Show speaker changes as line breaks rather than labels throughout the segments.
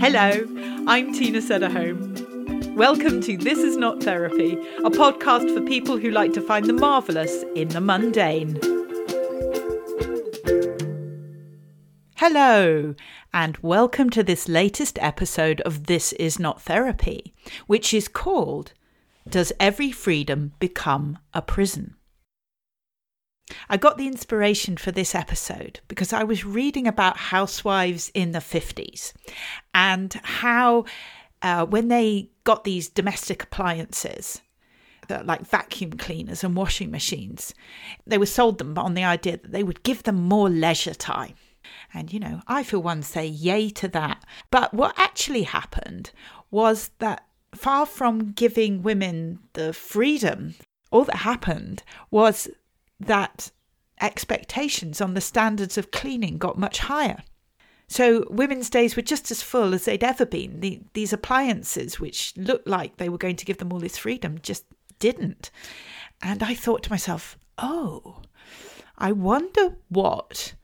Hello, I'm Tina Sederholm. Welcome to This Is Not Therapy, a podcast for people who like to find the marvellous in the mundane. Hello, and welcome to this latest episode of This Is Not Therapy, which is called Does Every Freedom Become a Prison? I got the inspiration for this episode because I was reading about housewives in the 50s and how, uh, when they got these domestic appliances, like vacuum cleaners and washing machines, they were sold them on the idea that they would give them more leisure time. And, you know, I for one say yay to that. But what actually happened was that far from giving women the freedom, all that happened was that expectations on the standards of cleaning got much higher. So women's days were just as full as they'd ever been. The, these appliances, which looked like they were going to give them all this freedom, just didn't. And I thought to myself, oh, I wonder what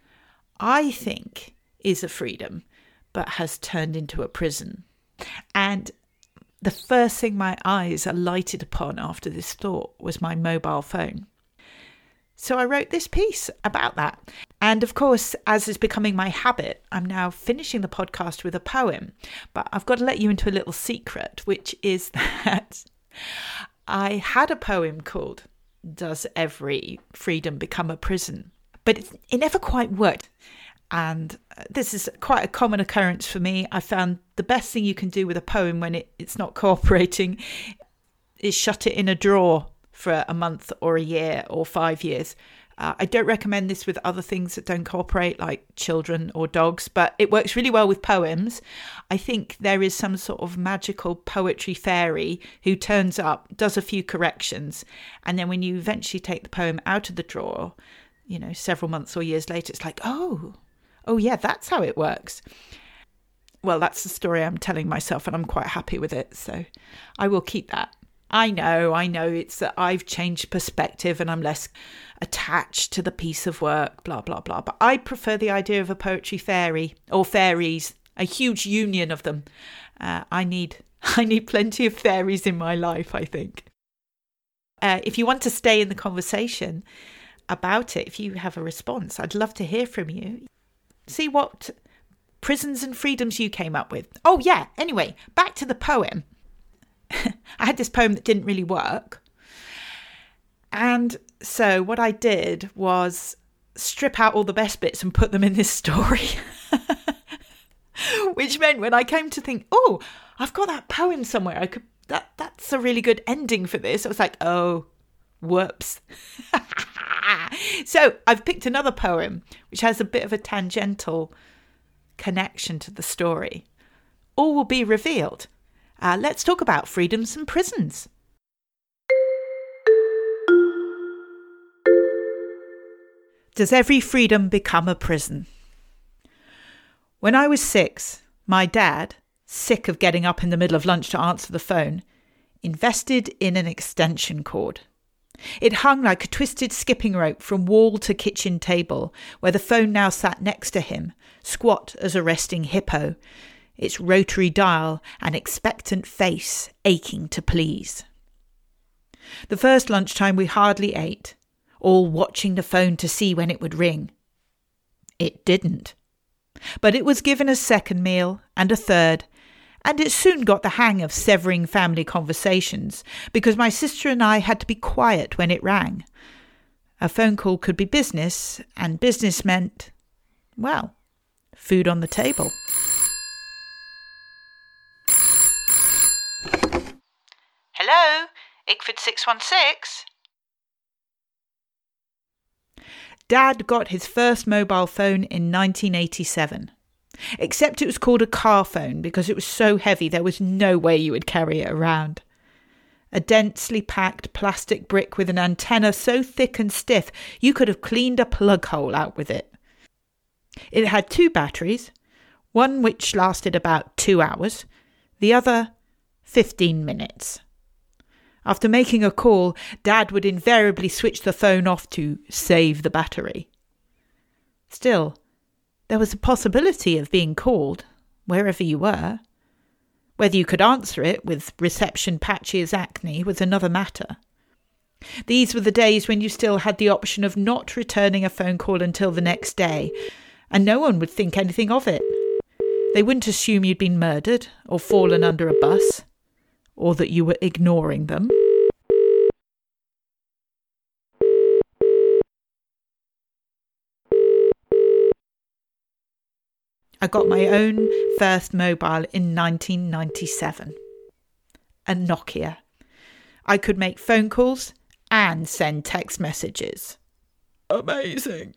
I think is a freedom, but has turned into a prison. And the first thing my eyes alighted upon after this thought was my mobile phone. So I wrote this piece about that. And of course, as is becoming my habit, I'm now finishing the podcast with a poem. But I've got to let you into a little secret, which is that I had a poem called Does Every Freedom Become a Prison? But it, never quite worked. And uh, this is quite a common occurrence for me. I found the best thing you can do with a poem when it, it's not cooperating is shut it in a drawer for a month or a year or five years. Uh, I don't recommend this with other things that don't cooperate, like children or dogs, but it works really well with poems. I think there is some sort of magical poetry fairy who turns up, does a few corrections, and then when you eventually take the poem out of the drawer, you know, several months or years later, it's like, oh, oh, yeah, that's how it works. Well, that's the story I'm telling myself, and I'm quite happy with it. So I will keep that. I know, I know it's that I've changed perspective and I'm less attached to the piece of work, blah, blah, blah. But I prefer the idea of a poetry fairy or fairies, a huge union of them. Uh, I need I need plenty of fairies in my life, I think. Uh, if you want to stay in the conversation about it, if you have a response, I'd love to hear from you. See what prisons and freedoms you came up with. Oh, yeah, anyway, back to the poem. I had this poem that didn't really work. And so what I did was strip out all the best bits and put them in this story. Which meant when I came to think, oh, I've got that poem somewhere. I could that that's a really good ending for this. I was like, oh, whoops. so I've picked another poem which has a bit of a tangential connection to the story. All will be revealed uh, let's talk about freedoms and prisons. Does every freedom become a prison? When I was six, my dad, sick of getting up in the middle of lunch to answer the phone, invested in an extension cord. It hung like a twisted skipping rope from wall to kitchen table, where the phone now sat next to him, squat as a resting hippo, its rotary dial and expectant face aching to please. The first lunchtime we hardly ate, all watching the phone to see when it would ring. It didn't. But it was given a second meal and a third, and it soon got the hang of severing family conversations because my sister and I had to be quiet when it rang. A phone call could be business, and business meant, well, food on the table. Hello, Ickford 616. Dad got his first mobile phone in 1987. Except it was called a car phone because it was so heavy there was no way you would carry it around. A densely packed plastic brick with an antenna so thick and stiff you could have cleaned a plug hole out with it. It had two batteries, one which lasted about two hours, the other 15 minutes. After making a call, Dad would invariably switch the phone off to save the battery. Still, there was a possibility of being called, wherever you were. Whether you could answer it with reception patchy as acne was another matter. These were the days when you still had the option of not returning a phone call until the next day, and no one would think anything of it. They wouldn't assume you'd been murdered or fallen under a bus, or that you were ignoring them. I got my own first mobile in 1997 a Nokia. I could make phone calls and send text messages. Amazing.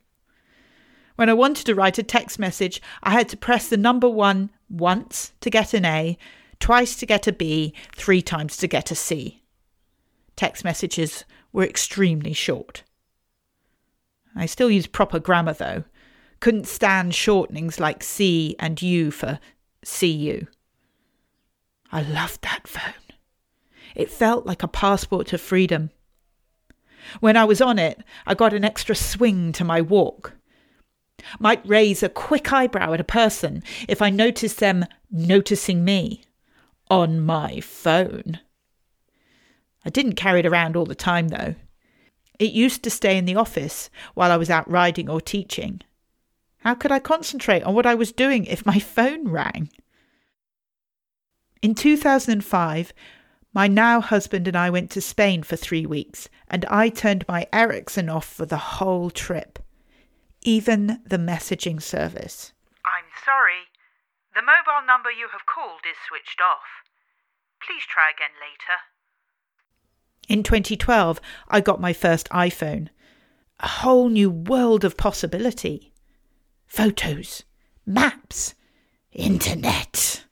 When I wanted to write a text message, I had to press the number one once to get an A, twice to get a B, three times to get a C. Text messages were extremely short. I still use proper grammar though. Couldn't stand shortenings like C and U for CU. I loved that phone. It felt like a passport to freedom. When I was on it, I got an extra swing to my walk. Might raise a quick eyebrow at a person if I noticed them noticing me on my phone. I didn't carry it around all the time, though. It used to stay in the office while I was out riding or teaching. How could I concentrate on what I was doing if my phone rang? In 2005, my now husband and I went to Spain for three weeks, and I turned my Ericsson off for the whole trip, even the messaging service.
I'm sorry. The mobile number you have called is switched off. Please try again later.
In 2012, I got my first iPhone. A whole new world of possibility. Photos, maps, internet.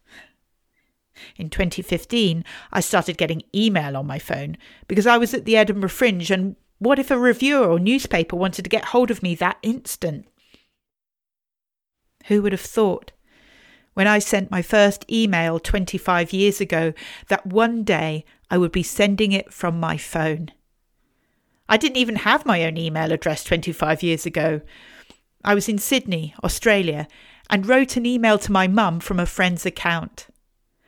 In 2015, I started getting email on my phone because I was at the Edinburgh Fringe, and what if a reviewer or newspaper wanted to get hold of me that instant? Who would have thought, when I sent my first email 25 years ago, that one day I would be sending it from my phone? I didn't even have my own email address 25 years ago. I was in Sydney, Australia, and wrote an email to my mum from a friend's account.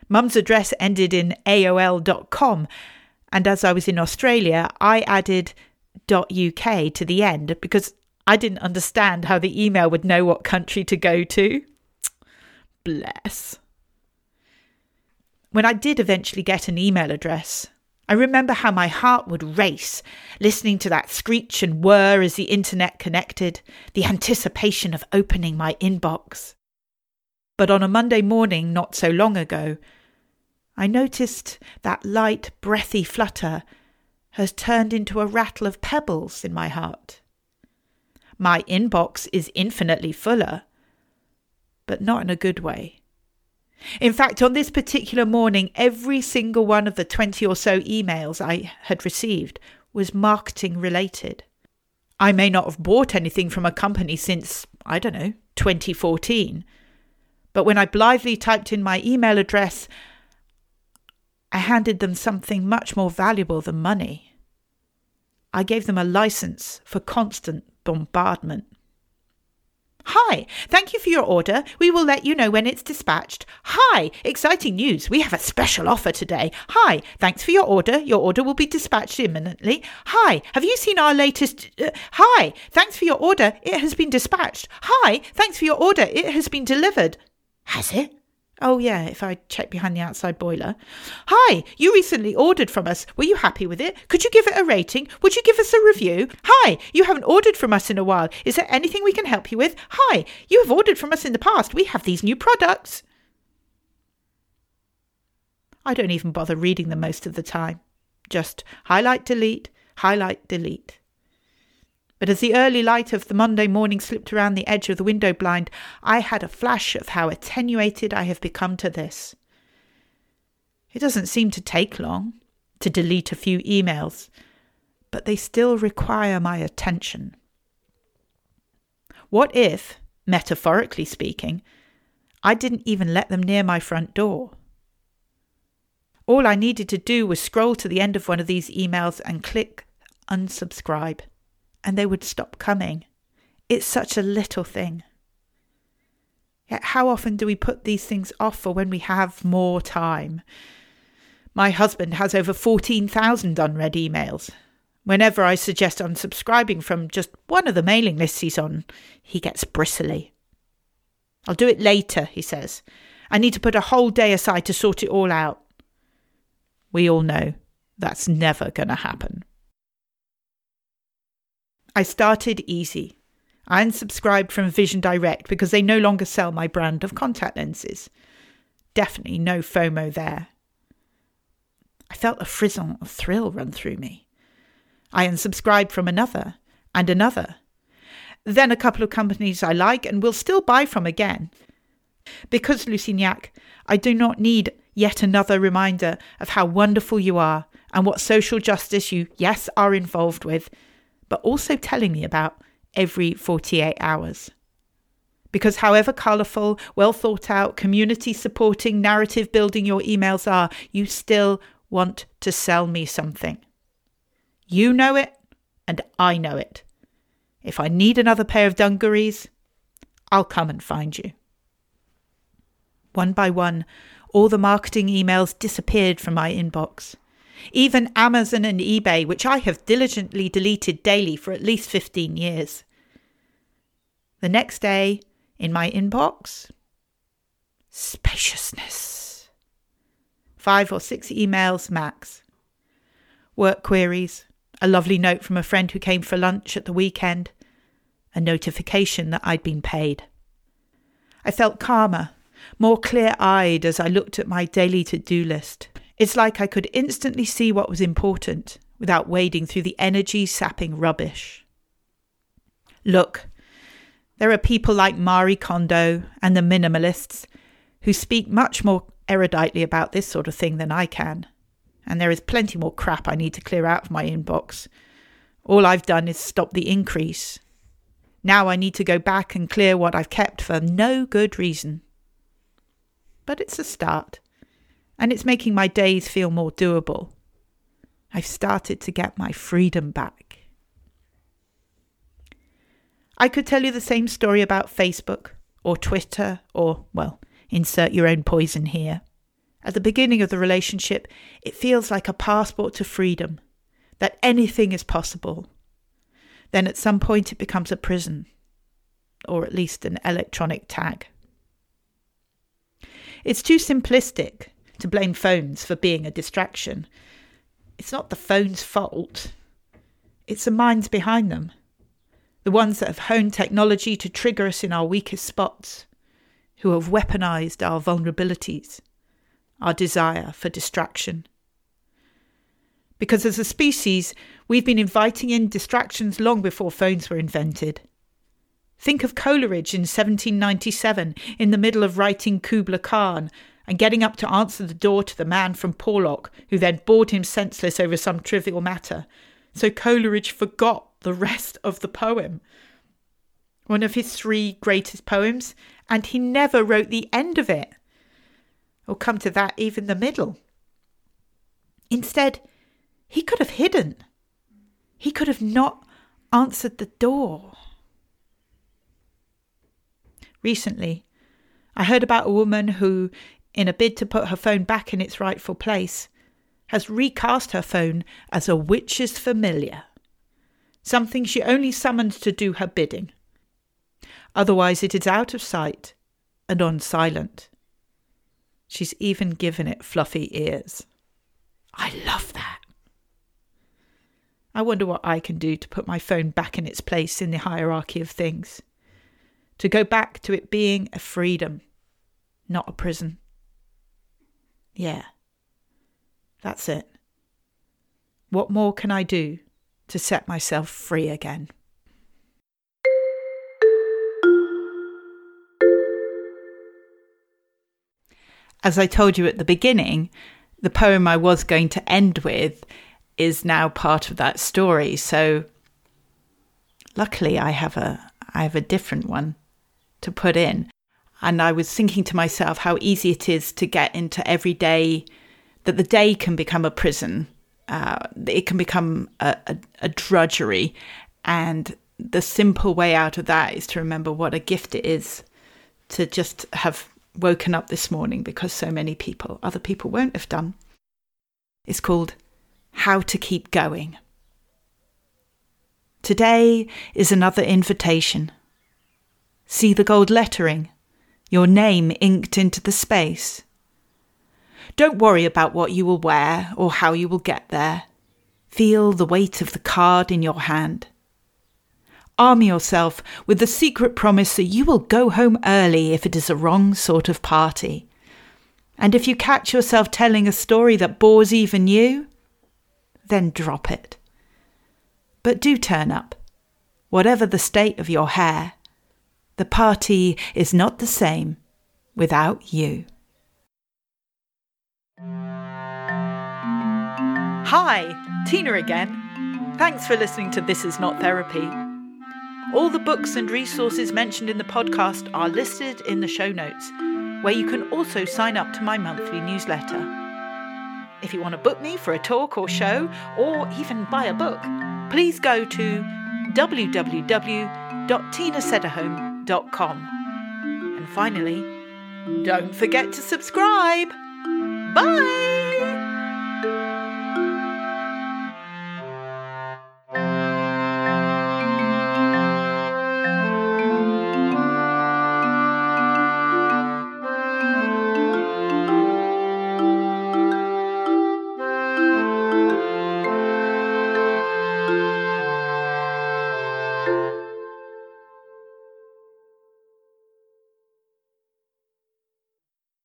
Mum's address ended in AOL.com, and as I was in Australia, I added .uk to the end because I didn't understand how the email would know what country to go to. Bless. When I did eventually get an email address, I remember how my heart would race, listening to that screech and whir as the internet connected, the anticipation of opening my inbox. But on a Monday morning not so long ago, I noticed that light, breathy flutter has turned into a rattle of pebbles in my heart. My inbox is infinitely fuller, but not in a good way. In fact, on this particular morning, every single one of the 20 or so emails I had received was marketing related. I may not have bought anything from a company since, I don't know, 2014. But when I blithely typed in my email address I handed them something much more valuable than money. I gave them a license for constant bombardment. Hi, thank you for your order. We will let you know when it's dispatched. Hi, exciting news. We have a special offer today. Hi, thanks for your order. Your order will be dispatched imminently. Hi, have you seen our latest? Uh, hi, thanks for your order. It has been dispatched. Hi, thanks for your order. It has been delivered. Has it? Oh, yeah, if I check behind the outside boiler. Hi, you recently ordered from us. Were you happy with it? Could you give it a rating? Would you give us a review? Hi, you haven't ordered from us in a while. Is there anything we can help you with? Hi, you have ordered from us in the past. We have these new products. I don't even bother reading them most of the time. Just highlight, delete, highlight, delete. But as the early light of the Monday morning slipped around the edge of the window blind, I had a flash of how attenuated I have become to this. It doesn't seem to take long to delete a few emails, but they still require my attention. What if, metaphorically speaking, I didn't even let them near my front door? All I needed to do was scroll to the end of one of these emails and click unsubscribe and they would stop coming. It's such a little thing. Yet, how often do we put these things off for when we have more time? My husband has over 14,000 unread emails. Whenever I suggest unsubscribing from just one of the mailing lists he's on, he gets bristly. I'll do it later, he says. I need to put a whole day aside to sort it all out. We all know that's never going to happen. I started easy. I unsubscribed from Vision Direct because they no longer sell my brand of contact lenses. Definitely no FOMO there. I felt a frisson of thrill run through me. I unsubscribed from another and another. Then a couple of companies I like and will still buy from again. Because, Lucy & Yak, I do not need yet another reminder of how wonderful you are and what social justice you, yes, are involved with, but also telling me about every 48 hours. Because however colourful, well thought out, community supporting, narrative building your emails are, you still want to sell me something. You know it, and I know it. If I need another pair of dungarees, I'll come and find you. One by one, all the marketing emails disappeared from my inbox. Even Amazon and eBay, which I have diligently deleted daily for at least 15 years. The next day, in my inbox, spaciousness. Five or six emails max. Work queries, a lovely note from a friend who came for lunch at the weekend, a notification that I'd been paid. I felt calmer, more clear eyed as I looked at my daily to do list. It's like I could instantly see what was important without wading through the energy sapping rubbish. Look, there are people like Marie Kondo and the minimalists who speak much more eruditely about this sort of thing than I can and there is plenty more crap I need to clear out of my inbox. All I've done is stop the increase. Now I need to go back and clear what I've kept for no good reason. But it's a start, and it's making my days feel more doable. I've started to get my freedom back. I could tell you the same story about Facebook or Twitter or, well, insert your own poison here. At the beginning of the relationship, it feels like a passport to freedom, that anything is possible. Then at some point, it becomes a prison, or at least an electronic tag. It's too simplistic to blame phones for being a distraction. It's not the phone's fault, it's the minds behind them, the ones that have honed technology to trigger us in our weakest spots, who have weaponized our vulnerabilities our desire for distraction. Because as a species, we've been inviting in distractions long before phones were invented. Think of Coleridge in 1797 in the middle of writing Kubla Khan and getting up to answer the door to the man from Porlock who then bored him senseless over some trivial matter. So Coleridge forgot the rest of the poem. One of his three greatest poems, and he never wrote the end of it or come to that, even the middle. Instead, he could have hidden. He could have not answered the door. Recently, I heard about a woman who, in a bid to put her phone back in its rightful place, has recast her phone as a witch's familiar, something she only summons to do her bidding. Otherwise, it is out of sight and on silent. She's even given it fluffy ears. I love that. I wonder what I can do to put my phone back in its place in the hierarchy of things. To go back to it being a freedom, not a prison. Yeah, that's it. What more can I do to set myself free again? as I told you at the beginning, the poem I was going to end with is now part of that story. So luckily I have a I have a different one to put in. And I was thinking to myself how easy it is to get into every day that the day can become a prison. Uh, it can become a, a, a drudgery. And the simple way out of that is to remember what a gift it is to just have woken up this morning because so many people, other people won't have done. It's called How to Keep Going. Today is another invitation. See the gold lettering, your name inked into the space. Don't worry about what you will wear or how you will get there. Feel the weight of the card in your hand. Arm yourself with the secret promise that you will go home early if it is a wrong sort of party. And if you catch yourself telling a story that bores even you, then drop it. But do turn up, whatever the state of your hair. The party is not the same without you. Hi, Tina again. Thanks for listening to This Is Not Therapy. All the books and resources mentioned in the podcast are listed in the show notes, where you can also sign up to my monthly newsletter. If you want to book me for a talk or show, or even buy a book, please go to www.tinasederholm.com. And finally, don't forget to subscribe. Bye!